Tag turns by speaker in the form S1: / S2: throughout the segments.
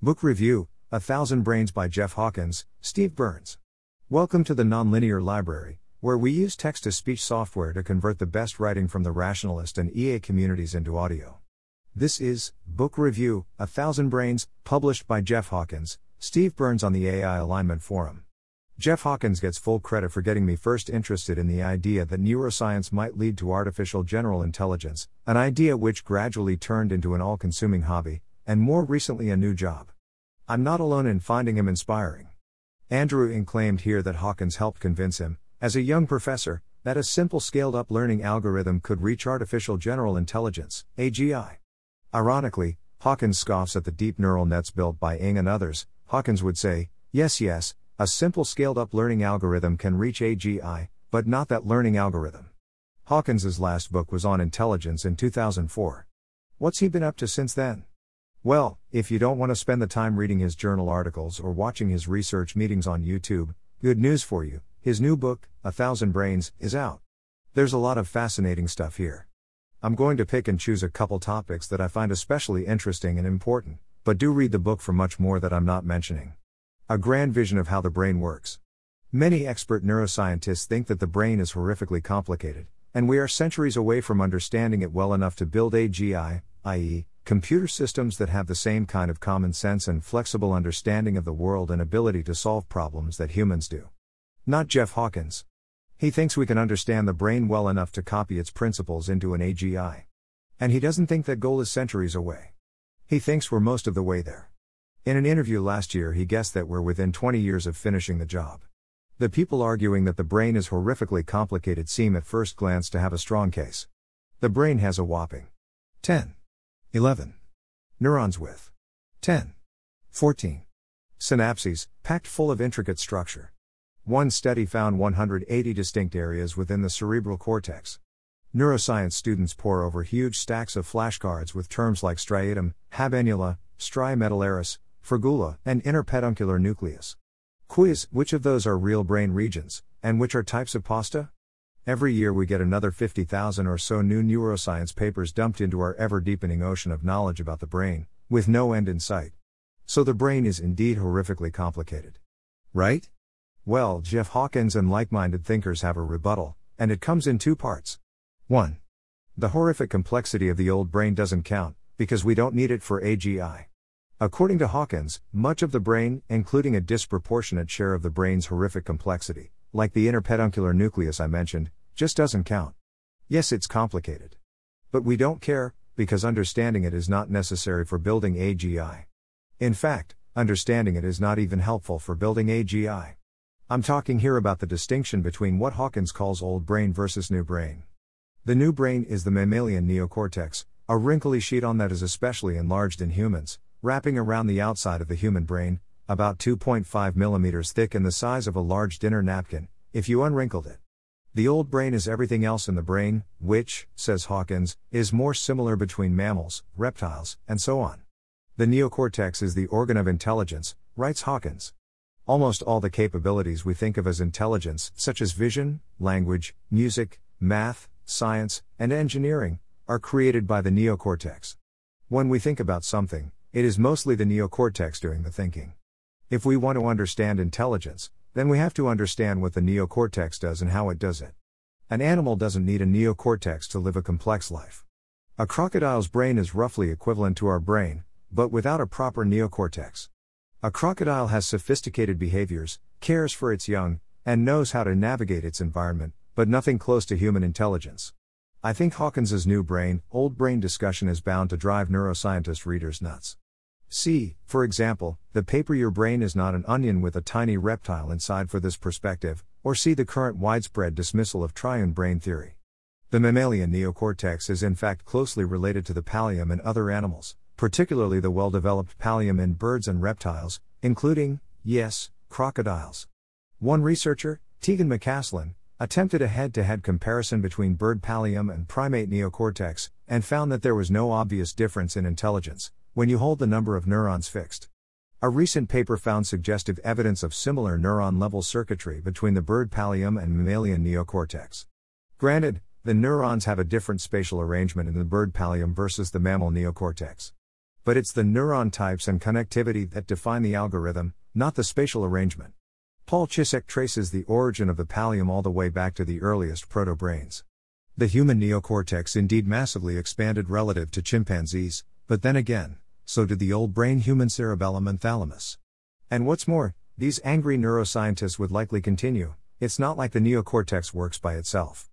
S1: Book Review A Thousand Brains by Jeff Hawkins, Steve Byrnes. Welcome to the Nonlinear Library, where we use text to speech software to convert the best writing from the rationalist and EA communities into audio. This is Book Review A Thousand Brains, published by Jeff Hawkins, Steve Byrnes on the AI Alignment Forum. Jeff Hawkins gets full credit for getting me first interested in the idea that neuroscience might lead to artificial general intelligence, an idea which gradually turned into an all consuming hobby, and more recently a new job. I'm not alone in finding him inspiring. Andrew Ng claimed here that Hawkins helped convince him, as a young professor, that a simple scaled up learning algorithm could reach artificial general intelligence, AGI. Ironically, Hawkins scoffs at the deep neural nets built by Ng and others. Hawkins would say, Yes, yes, a simple scaled up learning algorithm can reach AGI, but not that learning algorithm. Hawkins's last book was on intelligence in 2004. What's he been up to since then? Well, if you don't want to spend the time reading his journal articles or watching his research meetings on YouTube, good news for you his new book, A Thousand Brains, is out. There's a lot of fascinating stuff here. I'm going to pick and choose a couple topics that I find especially interesting and important, but do read the book for much more that I'm not mentioning. A grand vision of how the brain works. Many expert neuroscientists think that the brain is horrifically complicated, and we are centuries away from understanding it well enough to build AGI, i.e., Computer systems that have the same kind of common sense and flexible understanding of the world and ability to solve problems that humans do. Not Jeff Hawkins. He thinks we can understand the brain well enough to copy its principles into an AGI. And he doesn't think that goal is centuries away. He thinks we're most of the way there. In an interview last year, he guessed that we're within 20 years of finishing the job. The people arguing that the brain is horrifically complicated seem at first glance to have a strong case. The brain has a whopping 10 11. Neurons with 10. 14. Synapses, packed full of intricate structure. One study found 180 distinct areas within the cerebral cortex. Neuroscience students pore over huge stacks of flashcards with terms like striatum, habenula, stria medullaris, fragula, and interpeduncular nucleus. Quiz Which of those are real brain regions, and which are types of pasta? Every year we get another 50,000 or so new neuroscience papers dumped into our ever deepening ocean of knowledge about the brain, with no end in sight. So the brain is indeed horrifically complicated. Right? Well, Jeff Hawkins and like minded thinkers have a rebuttal, and it comes in two parts. 1. The horrific complexity of the old brain doesn't count, because we don't need it for AGI. According to Hawkins, much of the brain, including a disproportionate share of the brain's horrific complexity, like the interpeduncular nucleus I mentioned, just doesn't count. Yes, it's complicated. But we don't care, because understanding it is not necessary for building AGI. In fact, understanding it is not even helpful for building AGI. I'm talking here about the distinction between what Hawkins calls old brain versus new brain. The new brain is the mammalian neocortex, a wrinkly sheet on that is especially enlarged in humans, wrapping around the outside of the human brain, about 2.5 millimeters thick and the size of a large dinner napkin, if you unwrinkled it. The old brain is everything else in the brain, which, says Hawkins, is more similar between mammals, reptiles, and so on. The neocortex is the organ of intelligence, writes Hawkins. Almost all the capabilities we think of as intelligence, such as vision, language, music, math, science, and engineering, are created by the neocortex. When we think about something, it is mostly the neocortex doing the thinking. If we want to understand intelligence, then we have to understand what the neocortex does and how it does it. An animal doesn't need a neocortex to live a complex life. A crocodile's brain is roughly equivalent to our brain, but without a proper neocortex. A crocodile has sophisticated behaviors, cares for its young, and knows how to navigate its environment, but nothing close to human intelligence. I think Hawkins's new brain, old brain discussion is bound to drive neuroscientist readers nuts. See, for example, the paper Your Brain is Not an Onion with a Tiny Reptile Inside for this perspective, or see the current widespread dismissal of triune brain theory. The mammalian neocortex is in fact closely related to the pallium in other animals, particularly the well developed pallium in birds and reptiles, including, yes, crocodiles. One researcher, Tegan McCaslin, attempted a head to head comparison between bird pallium and primate neocortex, and found that there was no obvious difference in intelligence, when you hold the number of neurons fixed. A recent paper found suggestive evidence of similar neuron level circuitry between the bird pallium and mammalian neocortex. Granted, the neurons have a different spatial arrangement in the bird pallium versus the mammal neocortex. But it's the neuron types and connectivity that define the algorithm, not the spatial arrangement. Paul Cisek traces the origin of the pallium all the way back to the earliest proto-brains. The human neocortex indeed massively expanded relative to chimpanzees, but then again, so did the old brain human cerebellum and thalamus. And what's more, these angry neuroscientists would likely continue, it's not like the neocortex works by itself.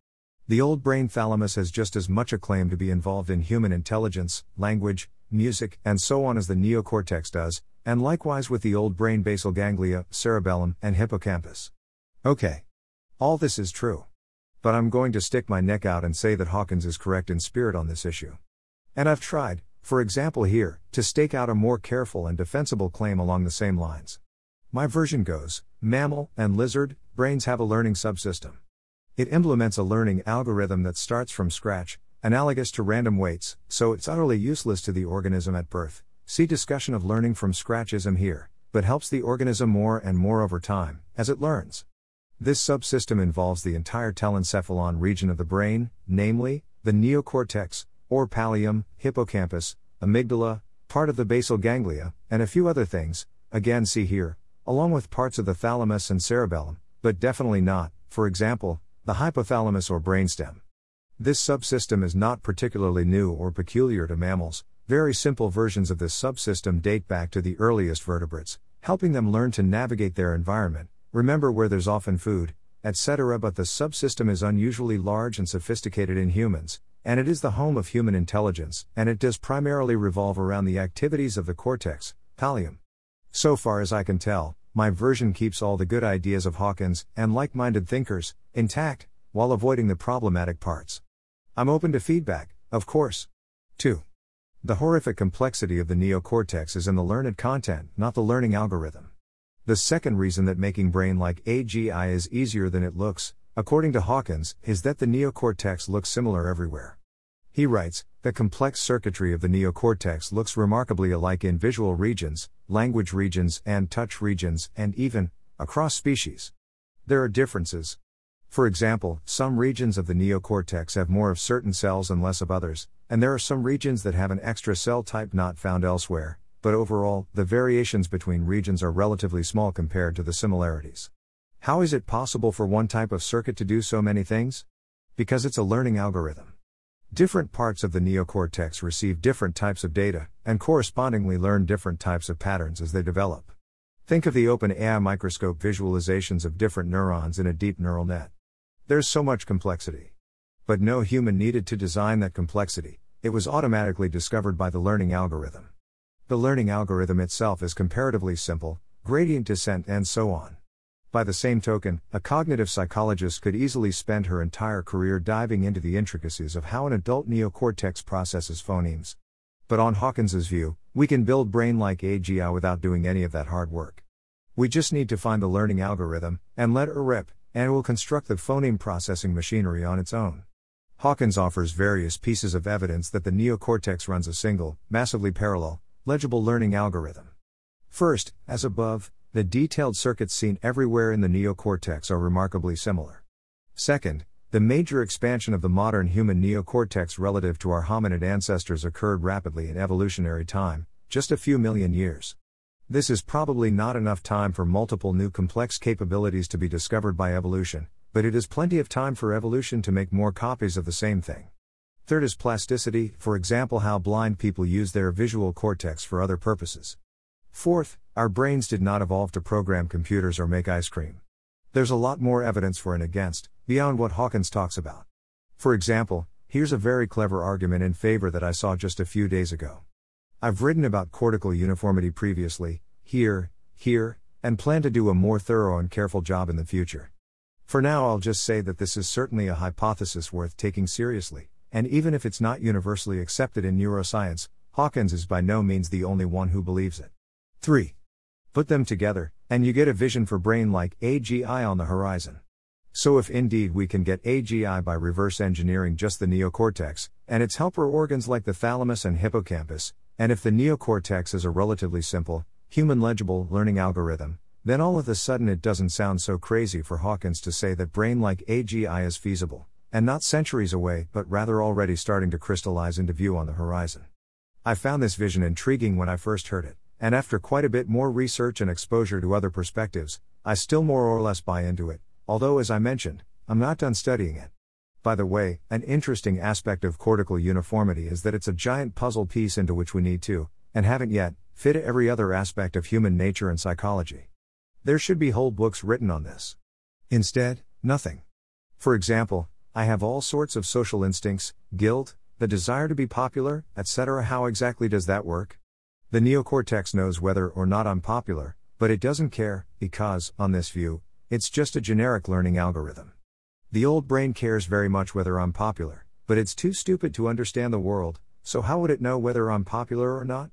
S1: The old brain thalamus has just as much a claim to be involved in human intelligence, language, music, and so on as the neocortex does, and likewise with the old brain basal ganglia, cerebellum, and hippocampus. Okay. All this is true. But I'm going to stick my neck out and say that Hawkins is correct in spirit on this issue. And I've tried, for example here, to stake out a more careful and defensible claim along the same lines. My version goes mammal and lizard brains have a learning subsystem. It implements a learning algorithm that starts from scratch, analogous to random weights, so it's utterly useless to the organism at birth. See discussion of learning from scratchism here, but helps the organism more and more over time, as it learns. This subsystem involves the entire telencephalon region of the brain, namely, the neocortex, or pallium, hippocampus, amygdala, part of the basal ganglia, and a few other things, again see here, along with parts of the thalamus and cerebellum, but definitely not, for example, the hypothalamus or brainstem. This subsystem is not particularly new or peculiar to mammals, very simple versions of this subsystem date back to the earliest vertebrates, helping them learn to navigate their environment, remember where there's often food, etc. But the subsystem is unusually large and sophisticated in humans, and it is the home of human intelligence, and it does primarily revolve around the activities of the cortex, pallium. So far as I can tell, my version keeps all the good ideas of Hawkins and like minded thinkers intact, while avoiding the problematic parts. I'm open to feedback, of course. 2. The horrific complexity of the neocortex is in the learned content, not the learning algorithm. The second reason that making brain like AGI is easier than it looks, according to Hawkins, is that the neocortex looks similar everywhere. He writes, the complex circuitry of the neocortex looks remarkably alike in visual regions, language regions, and touch regions, and even, across species. There are differences. For example, some regions of the neocortex have more of certain cells and less of others, and there are some regions that have an extra cell type not found elsewhere, but overall, the variations between regions are relatively small compared to the similarities. How is it possible for one type of circuit to do so many things? Because it's a learning algorithm. Different parts of the neocortex receive different types of data, and correspondingly learn different types of patterns as they develop. Think of the OpenAI microscope visualizations of different neurons in a deep neural net. There's so much complexity. But no human needed to design that complexity, it was automatically discovered by the learning algorithm. The learning algorithm itself is comparatively simple, gradient descent, and so on. By the same token, a cognitive psychologist could easily spend her entire career diving into the intricacies of how an adult neocortex processes phonemes. But on Hawkins's view, we can build brain like AGI without doing any of that hard work. We just need to find the learning algorithm, and let her rip, and it will construct the phoneme processing machinery on its own. Hawkins offers various pieces of evidence that the neocortex runs a single, massively parallel, legible learning algorithm. First, as above, the detailed circuits seen everywhere in the neocortex are remarkably similar. Second, the major expansion of the modern human neocortex relative to our hominid ancestors occurred rapidly in evolutionary time, just a few million years. This is probably not enough time for multiple new complex capabilities to be discovered by evolution, but it is plenty of time for evolution to make more copies of the same thing. Third is plasticity, for example, how blind people use their visual cortex for other purposes. Fourth, our brains did not evolve to program computers or make ice cream. There's a lot more evidence for and against, beyond what Hawkins talks about. For example, here's a very clever argument in favor that I saw just a few days ago. I've written about cortical uniformity previously, here, here, and plan to do a more thorough and careful job in the future. For now, I'll just say that this is certainly a hypothesis worth taking seriously, and even if it's not universally accepted in neuroscience, Hawkins is by no means the only one who believes it. 3. Put them together, and you get a vision for brain like AGI on the horizon. So, if indeed we can get AGI by reverse engineering just the neocortex, and its helper organs like the thalamus and hippocampus, and if the neocortex is a relatively simple, human legible learning algorithm, then all of a sudden it doesn't sound so crazy for Hawkins to say that brain like AGI is feasible, and not centuries away, but rather already starting to crystallize into view on the horizon. I found this vision intriguing when I first heard it, and after quite a bit more research and exposure to other perspectives, I still more or less buy into it, although, as I mentioned, I'm not done studying it. By the way, an interesting aspect of cortical uniformity is that it's a giant puzzle piece into which we need to, and haven't yet, fit every other aspect of human nature and psychology. There should be whole books written on this. Instead, nothing. For example, I have all sorts of social instincts, guilt, the desire to be popular, etc. How exactly does that work? The neocortex knows whether or not I'm popular, but it doesn't care, because, on this view, it's just a generic learning algorithm. The old brain cares very much whether I'm popular, but it's too stupid to understand the world, so how would it know whether I'm popular or not?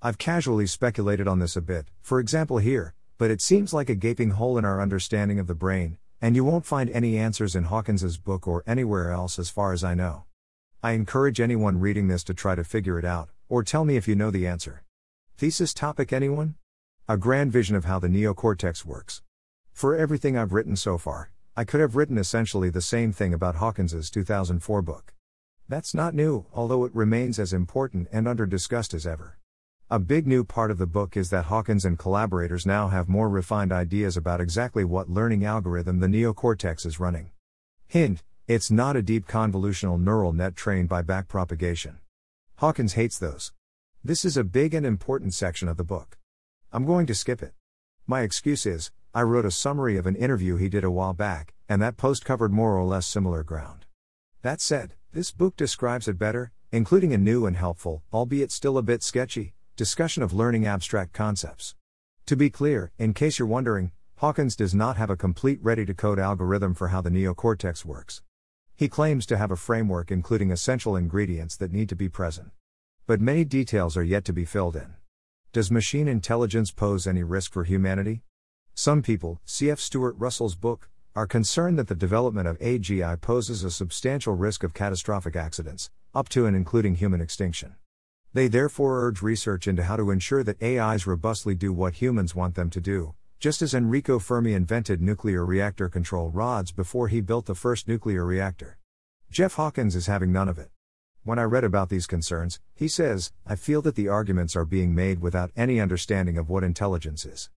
S1: I've casually speculated on this a bit, for example here, but it seems like a gaping hole in our understanding of the brain, and you won't find any answers in Hawkins's book or anywhere else as far as I know. I encourage anyone reading this to try to figure it out, or tell me if you know the answer. Thesis topic anyone? A grand vision of how the neocortex works. For everything I've written so far, I could have written essentially the same thing about Hawkins's 2004 book. That's not new, although it remains as important and under discussed as ever. A big new part of the book is that Hawkins and collaborators now have more refined ideas about exactly what learning algorithm the neocortex is running. Hint, it's not a deep convolutional neural net trained by backpropagation. Hawkins hates those. This is a big and important section of the book. I'm going to skip it. My excuse is, I wrote a summary of an interview he did a while back, and that post covered more or less similar ground. That said, this book describes it better, including a new and helpful, albeit still a bit sketchy, discussion of learning abstract concepts. To be clear, in case you're wondering, Hawkins does not have a complete ready to code algorithm for how the neocortex works. He claims to have a framework including essential ingredients that need to be present. But many details are yet to be filled in. Does machine intelligence pose any risk for humanity? Some people, C.F. Stuart Russell's book, are concerned that the development of AGI poses a substantial risk of catastrophic accidents, up to and including human extinction. They therefore urge research into how to ensure that AIs robustly do what humans want them to do, just as Enrico Fermi invented nuclear reactor control rods before he built the first nuclear reactor. Jeff Hawkins is having none of it. When I read about these concerns, he says, I feel that the arguments are being made without any understanding of what intelligence is.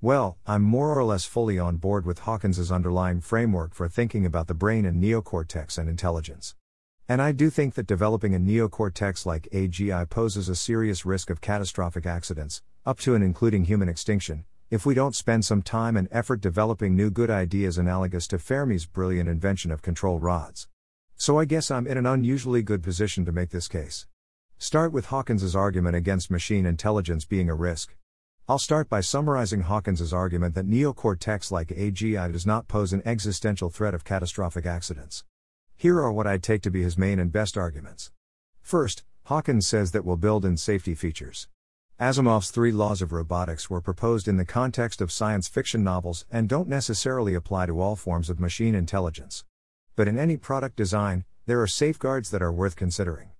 S1: Well, I'm more or less fully on board with Hawkins's underlying framework for thinking about the brain and neocortex and intelligence. And I do think that developing a neocortex like AGI poses a serious risk of catastrophic accidents, up to and including human extinction, if we don't spend some time and effort developing new good ideas analogous to Fermi's brilliant invention of control rods. So I guess I'm in an unusually good position to make this case. Start with Hawkins's argument against machine intelligence being a risk. I'll start by summarizing Hawkins's argument that neocortex like AGI does not pose an existential threat of catastrophic accidents. Here are what I'd take to be his main and best arguments. First, Hawkins says that we'll build in safety features. Asimov's three laws of robotics were proposed in the context of science fiction novels and don't necessarily apply to all forms of machine intelligence. But in any product design, there are safeguards that are worth considering.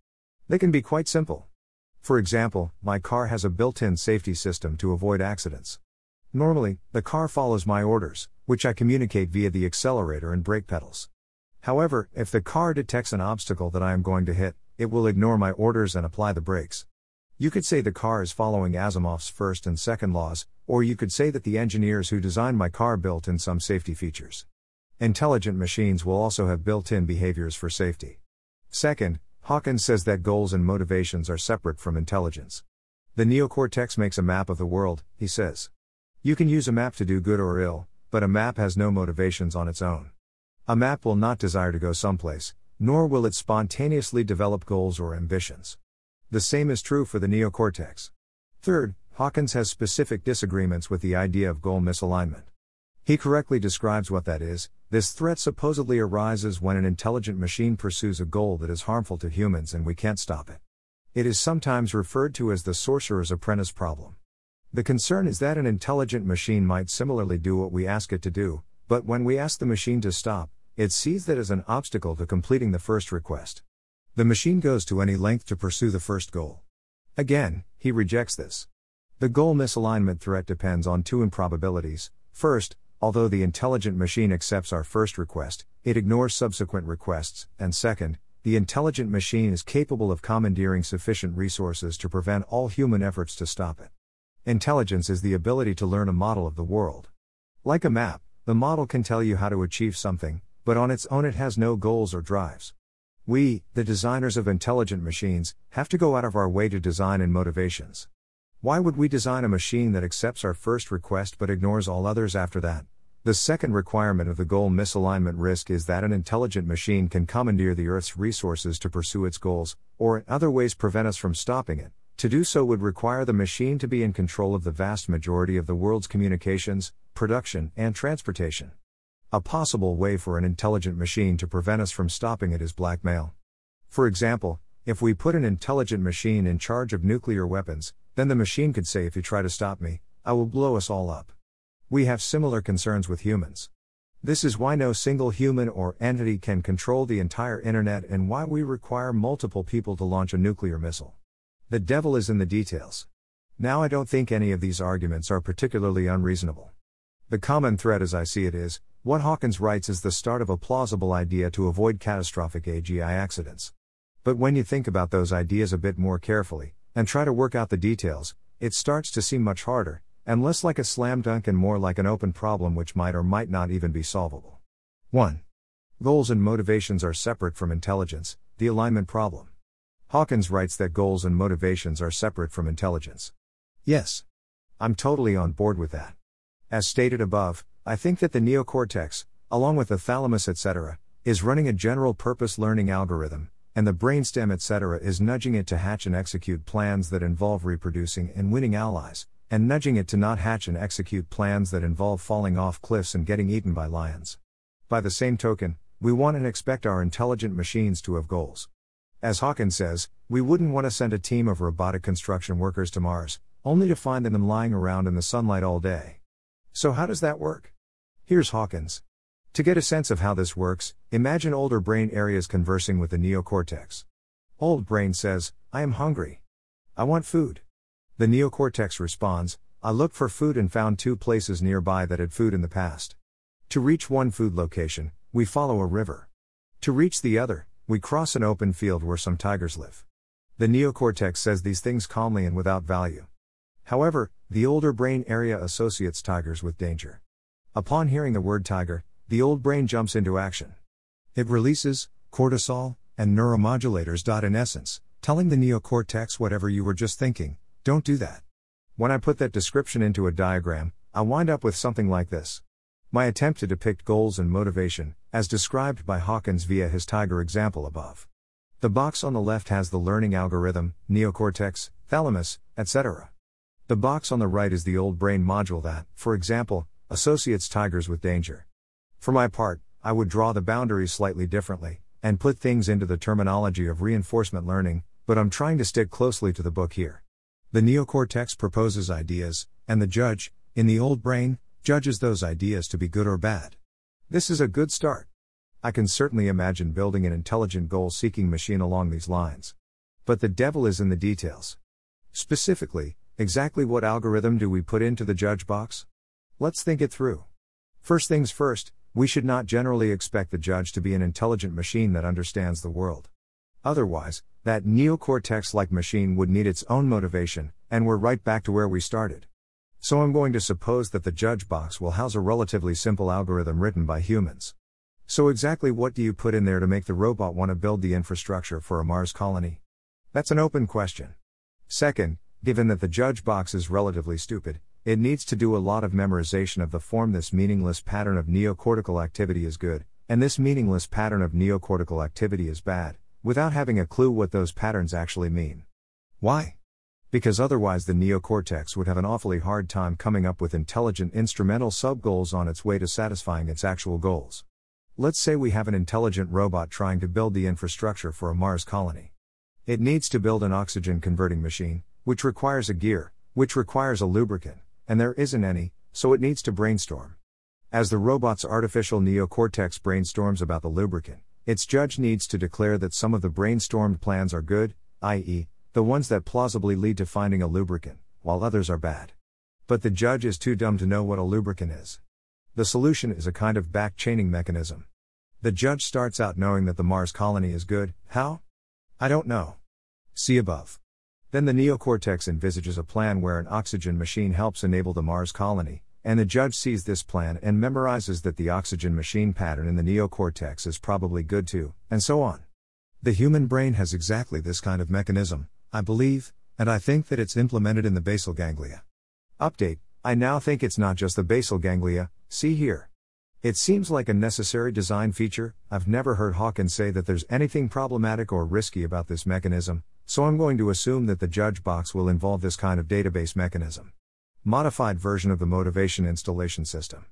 S1: They can be quite simple. For example, my car has a built in safety system to avoid accidents. Normally, the car follows my orders, which I communicate via the accelerator and brake pedals. However, if the car detects an obstacle that I am going to hit, it will ignore my orders and apply the brakes. You could say the car is following Asimov's first and second laws, or you could say that the engineers who designed my car built in some safety features. Intelligent machines will also have built in behaviors for safety. Second, Hawkins says that goals and motivations are separate from intelligence. The neocortex makes a map of the world, he says. You can use a map to do good or ill, but a map has no motivations on its own. A map will not desire to go someplace, nor will it spontaneously develop goals or ambitions. The same is true for the neocortex. Third, Hawkins has specific disagreements with the idea of goal misalignment. He correctly describes what that is. This threat supposedly arises when an intelligent machine pursues a goal that is harmful to humans and we can't stop it. It is sometimes referred to as the sorcerer's apprentice problem. The concern is that an intelligent machine might similarly do what we ask it to do, but when we ask the machine to stop, it sees that as an obstacle to completing the first request. The machine goes to any length to pursue the first goal. Again, he rejects this. The goal misalignment threat depends on two improbabilities. First, Although the intelligent machine accepts our first request, it ignores subsequent requests, and second, the intelligent machine is capable of commandeering sufficient resources to prevent all human efforts to stop it. Intelligence is the ability to learn a model of the world. Like a map, the model can tell you how to achieve something, but on its own it has no goals or drives. We, the designers of intelligent machines, have to go out of our way to design in motivations. Why would we design a machine that accepts our first request but ignores all others after that? The second requirement of the goal misalignment risk is that an intelligent machine can commandeer the Earth's resources to pursue its goals, or in other ways prevent us from stopping it. To do so would require the machine to be in control of the vast majority of the world's communications, production, and transportation. A possible way for an intelligent machine to prevent us from stopping it is blackmail. For example, if we put an intelligent machine in charge of nuclear weapons, then the machine could say, If you try to stop me, I will blow us all up. We have similar concerns with humans. This is why no single human or entity can control the entire internet and why we require multiple people to launch a nuclear missile. The devil is in the details. Now, I don't think any of these arguments are particularly unreasonable. The common thread, as I see it, is what Hawkins writes is the start of a plausible idea to avoid catastrophic AGI accidents. But when you think about those ideas a bit more carefully, and try to work out the details, it starts to seem much harder, and less like a slam dunk and more like an open problem which might or might not even be solvable. 1. Goals and motivations are separate from intelligence, the alignment problem. Hawkins writes that goals and motivations are separate from intelligence. Yes. I'm totally on board with that. As stated above, I think that the neocortex, along with the thalamus etc., is running a general purpose learning algorithm, and the brainstem etc. is nudging it to hatch and execute plans that involve reproducing and winning allies, and nudging it to not hatch and execute plans that involve falling off cliffs and getting eaten by lions. By the same token, we want and expect our intelligent machines to have goals. As Hawkins says, we wouldn't want to send a team of robotic construction workers to Mars, only to find them lying around in the sunlight all day. So, how does that work? Here's Hawkins. To get a sense of how this works, imagine older brain areas conversing with the neocortex. Old brain says, I am hungry. I want food. The neocortex responds I looked for food and found two places nearby that had food in the past. To reach one food location, we follow a river. To reach the other, we cross an open field where some tigers live. The neocortex says these things calmly and without value. However, the older brain area associates tigers with danger. Upon hearing the word tiger, the old brain jumps into action. It releases cortisol and neuromodulators. In essence, telling the neocortex whatever you were just thinking, don't do that. When I put that description into a diagram, I wind up with something like this. My attempt to depict goals and motivation, as described by Hawkins via his tiger example above. The box on the left has the learning algorithm, neocortex, thalamus, etc. The box on the right is the old brain module that, for example, associates tigers with danger. For my part, I would draw the boundaries slightly differently, and put things into the terminology of reinforcement learning, but I'm trying to stick closely to the book here. The neocortex proposes ideas, and the judge, in the old brain, judges those ideas to be good or bad. This is a good start. I can certainly imagine building an intelligent goal seeking machine along these lines. But the devil is in the details. Specifically, exactly what algorithm do we put into the judge box? Let's think it through. First things first, we should not generally expect the judge to be an intelligent machine that understands the world. Otherwise, that neocortex like machine would need its own motivation, and we're right back to where we started. So I'm going to suppose that the judge box will house a relatively simple algorithm written by humans. So, exactly what do you put in there to make the robot want to build the infrastructure for a Mars colony? That's an open question. Second, given that the judge box is relatively stupid, it needs to do a lot of memorization of the form this meaningless pattern of neocortical activity is good, and this meaningless pattern of neocortical activity is bad, without having a clue what those patterns actually mean. Why? Because otherwise the neocortex would have an awfully hard time coming up with intelligent instrumental subgoals on its way to satisfying its actual goals. Let's say we have an intelligent robot trying to build the infrastructure for a Mars colony. It needs to build an oxygen converting machine, which requires a gear, which requires a lubricant, and there isn't any, so it needs to brainstorm. As the robot's artificial neocortex brainstorms about the lubricant, its judge needs to declare that some of the brainstormed plans are good, i.e., the ones that plausibly lead to finding a lubricant, while others are bad. But the judge is too dumb to know what a lubricant is. The solution is a kind of back chaining mechanism. The judge starts out knowing that the Mars colony is good, how? I don't know. See above. Then the neocortex envisages a plan where an oxygen machine helps enable the Mars colony, and the judge sees this plan and memorizes that the oxygen machine pattern in the neocortex is probably good too, and so on. The human brain has exactly this kind of mechanism, I believe, and I think that it's implemented in the basal ganglia. Update I now think it's not just the basal ganglia, see here. It seems like a necessary design feature. I've never heard Hawkins say that there's anything problematic or risky about this mechanism, so I'm going to assume that the judge box will involve this kind of database mechanism. Modified version of the motivation installation system.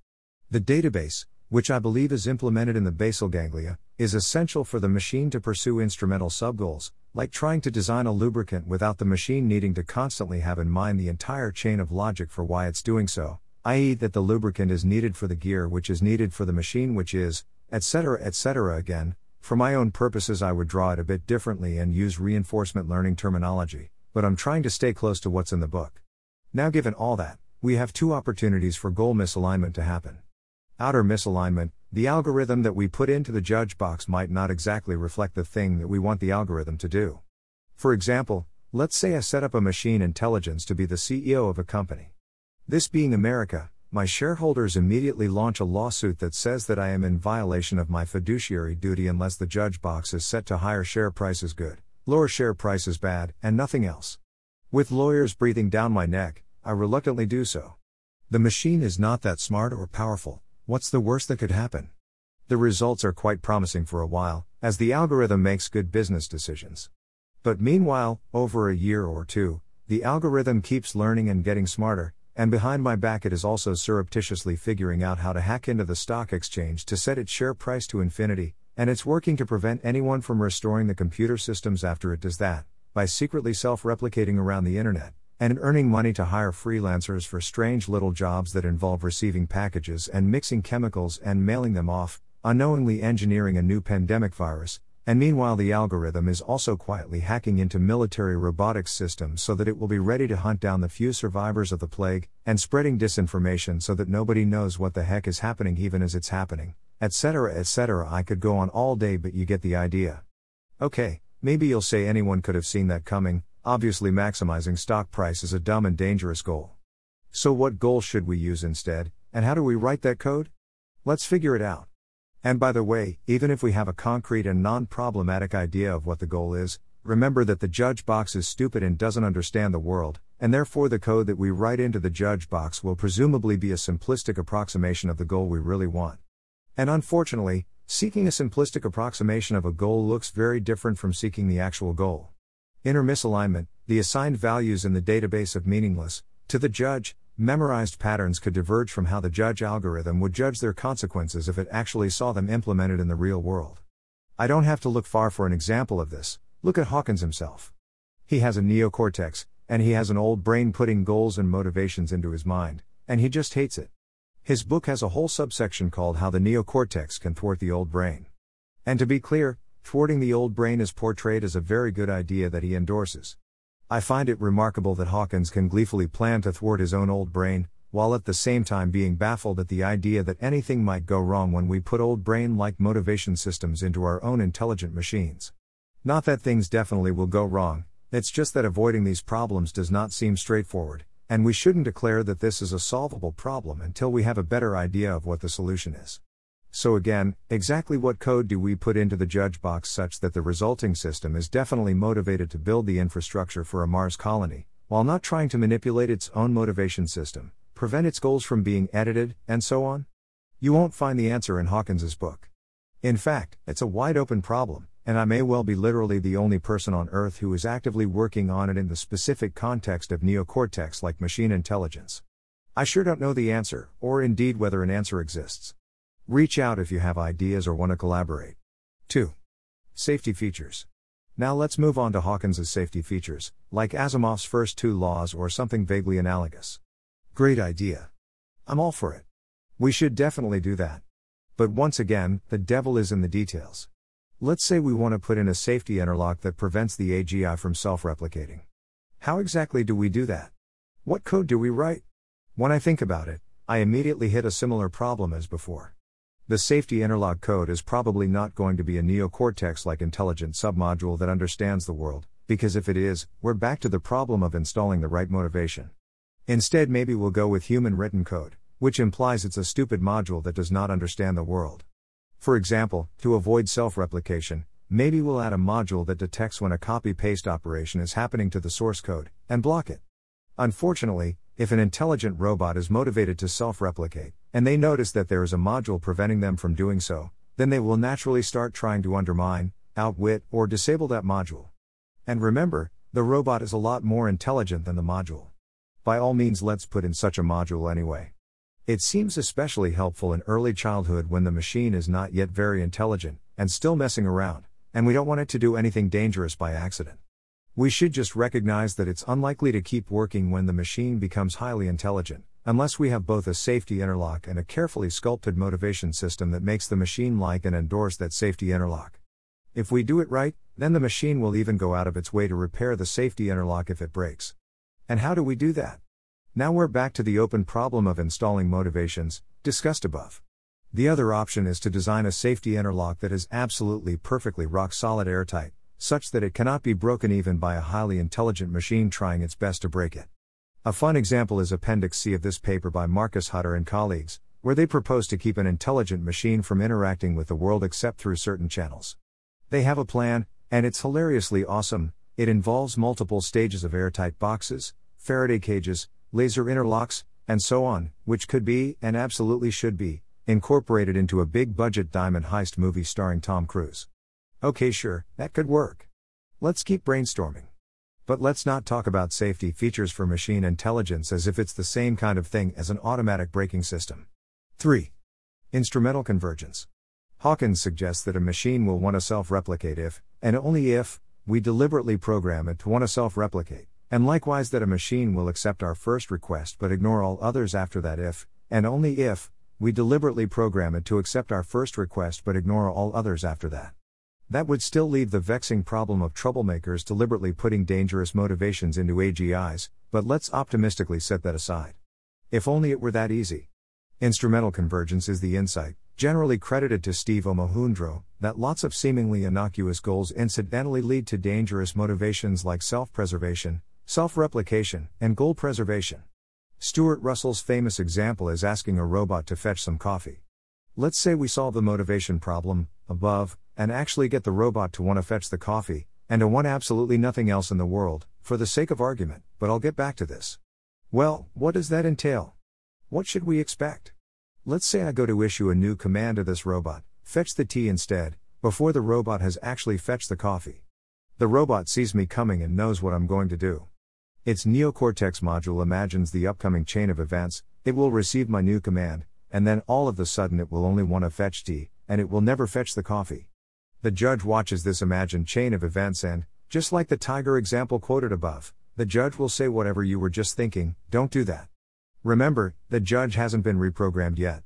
S1: The database, which I believe is implemented in the basal ganglia, is essential for the machine to pursue instrumental subgoals, like trying to design a lubricant without the machine needing to constantly have in mind the entire chain of logic for why it's doing so, i.e., that the lubricant is needed for the gear which is needed for the machine which is, etc., etc. Again, for my own purposes, I would draw it a bit differently and use reinforcement learning terminology, but I'm trying to stay close to what's in the book. Now, given all that, we have two opportunities for goal misalignment to happen. Outer misalignment, the algorithm that we put into the judge box might not exactly reflect the thing that we want the algorithm to do. For example, let's say I set up a machine intelligence to be the CEO of a company. This being America, my shareholders immediately launch a lawsuit that says that I am in violation of my fiduciary duty unless the judge box is set to higher share prices good, lower share prices bad, and nothing else. With lawyers breathing down my neck, I reluctantly do so. The machine is not that smart or powerful, What's the worst that could happen? The results are quite promising for a while, as the algorithm makes good business decisions. But meanwhile, over a year or two, the algorithm keeps learning and getting smarter, and behind my back it is also surreptitiously figuring out how to hack into the stock exchange to set its share price to infinity, and it's working to prevent anyone from restoring the computer systems after it does that, by secretly self replicating around the internet and earning money to hire freelancers for strange little jobs that involve receiving packages and mixing chemicals and mailing them off, unknowingly engineering a new pandemic virus, and meanwhile the algorithm is also quietly hacking into military robotics systems so that it will be ready to hunt down the few survivors of the plague, and spreading disinformation so that nobody knows what the heck is happening even as it's happening, etc. etc. I could go on all day, but you get the idea. Okay, maybe you'll say anyone could have seen that coming, Obviously, maximizing stock price is a dumb and dangerous goal. So, what goal should we use instead, and how do we write that code? Let's figure it out. And by the way, even if we have a concrete and non problematic idea of what the goal is, remember that the judge box is stupid and doesn't understand the world, and therefore the code that we write into the judge box will presumably be a simplistic approximation of the goal we really want. And unfortunately, seeking a simplistic approximation of a goal looks very different from seeking the actual goal. Inner misalignment, the assigned values in the database of meaningless, to the judge, memorized patterns could diverge from how the judge algorithm would judge their consequences if it actually saw them implemented in the real world. I don't have to look far for an example of this, look at Hawkins himself. He has a neocortex, and he has an old brain putting goals and motivations into his mind, and he just hates it. His book has a whole subsection called How the Neocortex Can Thwart the Old Brain. And to be clear, Thwarting the old brain is portrayed as a very good idea that he endorses. I find it remarkable that Hawkins can gleefully plan to thwart his own old brain, while at the same time being baffled at the idea that anything might go wrong when we put old brain like motivation systems into our own intelligent machines. Not that things definitely will go wrong, it's just that avoiding these problems does not seem straightforward, and we shouldn't declare that this is a solvable problem until we have a better idea of what the solution is. So again, exactly what code do we put into the judge box such that the resulting system is definitely motivated to build the infrastructure for a Mars colony, while not trying to manipulate its own motivation system, prevent its goals from being edited, and so on? You won't find the answer in Hawkins's book. In fact, it's a wide open problem, and I may well be literally the only person on Earth who is actively working on it in the specific context of neocortex like machine intelligence. I sure don't know the answer, or indeed whether an answer exists. Reach out if you have ideas or want to collaborate. 2. Safety features. Now let's move on to Hawkins's safety features, like Asimov's first two laws or something vaguely analogous. Great idea. I'm all for it. We should definitely do that. But once again, the devil is in the details. Let's say we want to put in a safety interlock that prevents the AGI from self replicating. How exactly do we do that? What code do we write? When I think about it, I immediately hit a similar problem as before. The safety interlock code is probably not going to be a neocortex like intelligent submodule that understands the world, because if it is, we're back to the problem of installing the right motivation. Instead, maybe we'll go with human written code, which implies it's a stupid module that does not understand the world. For example, to avoid self replication, maybe we'll add a module that detects when a copy paste operation is happening to the source code, and block it. Unfortunately, if an intelligent robot is motivated to self replicate, and they notice that there is a module preventing them from doing so, then they will naturally start trying to undermine, outwit, or disable that module. And remember, the robot is a lot more intelligent than the module. By all means, let's put in such a module anyway. It seems especially helpful in early childhood when the machine is not yet very intelligent and still messing around, and we don't want it to do anything dangerous by accident. We should just recognize that it's unlikely to keep working when the machine becomes highly intelligent, unless we have both a safety interlock and a carefully sculpted motivation system that makes the machine like and endorse that safety interlock. If we do it right, then the machine will even go out of its way to repair the safety interlock if it breaks. And how do we do that? Now we're back to the open problem of installing motivations, discussed above. The other option is to design a safety interlock that is absolutely perfectly rock solid airtight, such that it cannot be broken even by a highly intelligent machine trying its best to break it. A fun example is Appendix C of this paper by Marcus Hutter and colleagues, where they propose to keep an intelligent machine from interacting with the world except through certain channels. They have a plan, and it's hilariously awesome. It involves multiple stages of airtight boxes, Faraday cages, laser interlocks, and so on, which could be, and absolutely should be, incorporated into a big budget diamond heist movie starring Tom Cruise. Okay, sure, that could work. Let's keep brainstorming. But let's not talk about safety features for machine intelligence as if it's the same kind of thing as an automatic braking system. 3. Instrumental convergence. Hawkins suggests that a machine will want to self replicate if, and only if, we deliberately program it to want to self replicate, and likewise that a machine will accept our first request but ignore all others after that if, and only if, we deliberately program it to accept our first request but ignore all others after that. That would still leave the vexing problem of troublemakers deliberately putting dangerous motivations into AGIs, but let's optimistically set that aside. If only it were that easy. Instrumental convergence is the insight, generally credited to Steve Omohundro, that lots of seemingly innocuous goals incidentally lead to dangerous motivations like self preservation, self replication, and goal preservation. Stuart Russell's famous example is asking a robot to fetch some coffee. Let's say we solve the motivation problem, above, and actually get the robot to want to fetch the coffee, and to want absolutely nothing else in the world, for the sake of argument, but I'll get back to this. Well, what does that entail? What should we expect? Let's say I go to issue a new command to this robot, fetch the tea instead, before the robot has actually fetched the coffee. The robot sees me coming and knows what I'm going to do. Its neocortex module imagines the upcoming chain of events, it will receive my new command, and then all of a sudden it will only want to fetch tea, and it will never fetch the coffee. The judge watches this imagined chain of events and, just like the tiger example quoted above, the judge will say whatever you were just thinking, don't do that. Remember, the judge hasn't been reprogrammed yet.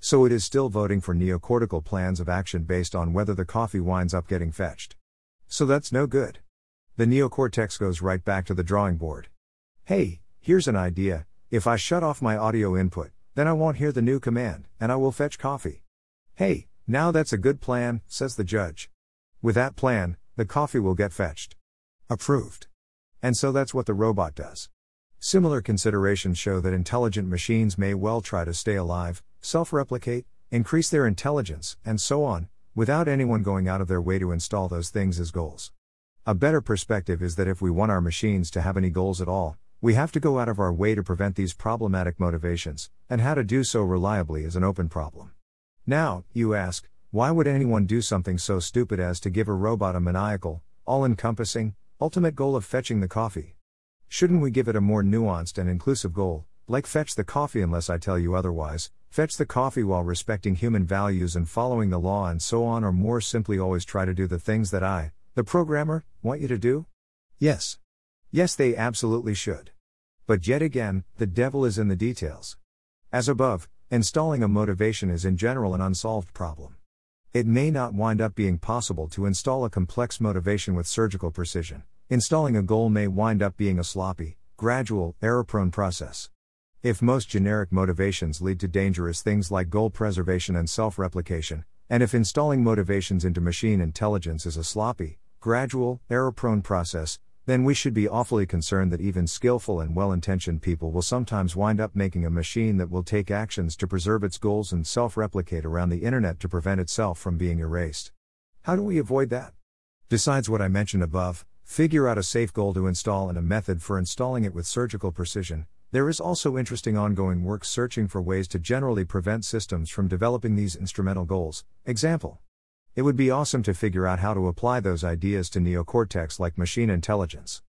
S1: So it is still voting for neocortical plans of action based on whether the coffee winds up getting fetched. So that's no good. The neocortex goes right back to the drawing board. Hey, here's an idea if I shut off my audio input, then I won't hear the new command, and I will fetch coffee. Hey, now that's a good plan, says the judge. With that plan, the coffee will get fetched. Approved. And so that's what the robot does. Similar considerations show that intelligent machines may well try to stay alive, self replicate, increase their intelligence, and so on, without anyone going out of their way to install those things as goals. A better perspective is that if we want our machines to have any goals at all, we have to go out of our way to prevent these problematic motivations, and how to do so reliably is an open problem. Now, you ask, why would anyone do something so stupid as to give a robot a maniacal, all encompassing, ultimate goal of fetching the coffee? Shouldn't we give it a more nuanced and inclusive goal, like fetch the coffee unless I tell you otherwise, fetch the coffee while respecting human values and following the law and so on, or more simply always try to do the things that I, the programmer, want you to do? Yes. Yes, they absolutely should. But yet again, the devil is in the details. As above, Installing a motivation is in general an unsolved problem. It may not wind up being possible to install a complex motivation with surgical precision. Installing a goal may wind up being a sloppy, gradual, error prone process. If most generic motivations lead to dangerous things like goal preservation and self replication, and if installing motivations into machine intelligence is a sloppy, gradual, error prone process, then we should be awfully concerned that even skillful and well intentioned people will sometimes wind up making a machine that will take actions to preserve its goals and self replicate around the internet to prevent itself from being erased. How do we avoid that? Besides what I mentioned above, figure out a safe goal to install and a method for installing it with surgical precision, there is also interesting ongoing work searching for ways to generally prevent systems from developing these instrumental goals. Example It would be awesome to figure out how to apply those ideas to neocortex like machine intelligence.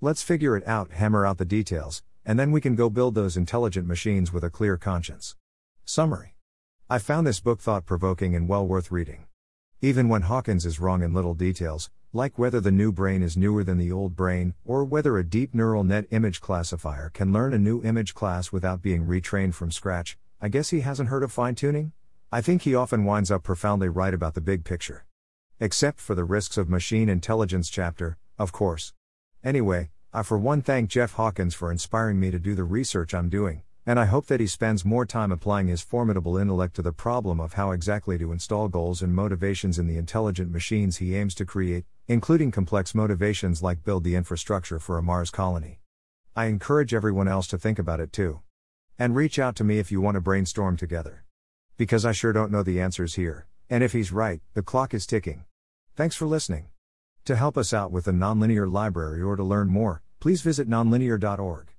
S1: Let's figure it out, hammer out the details, and then we can go build those intelligent machines with a clear conscience. Summary I found this book thought provoking and well worth reading. Even when Hawkins is wrong in little details, like whether the new brain is newer than the old brain, or whether a deep neural net image classifier can learn a new image class without being retrained from scratch, I guess he hasn't heard of fine tuning? I think he often winds up profoundly right about the big picture. Except for the risks of machine intelligence chapter, of course. Anyway, I for one thank Jeff Hawkins for inspiring me to do the research I'm doing, and I hope that he spends more time applying his formidable intellect to the problem of how exactly to install goals and motivations in the intelligent machines he aims to create, including complex motivations like build the infrastructure for a Mars colony. I encourage everyone else to think about it too. And reach out to me if you want to brainstorm together. Because I sure don't know the answers here, and if he's right, the clock is ticking. Thanks for listening. To help us out with the Nonlinear Library or to learn more, please visit nonlinear.org.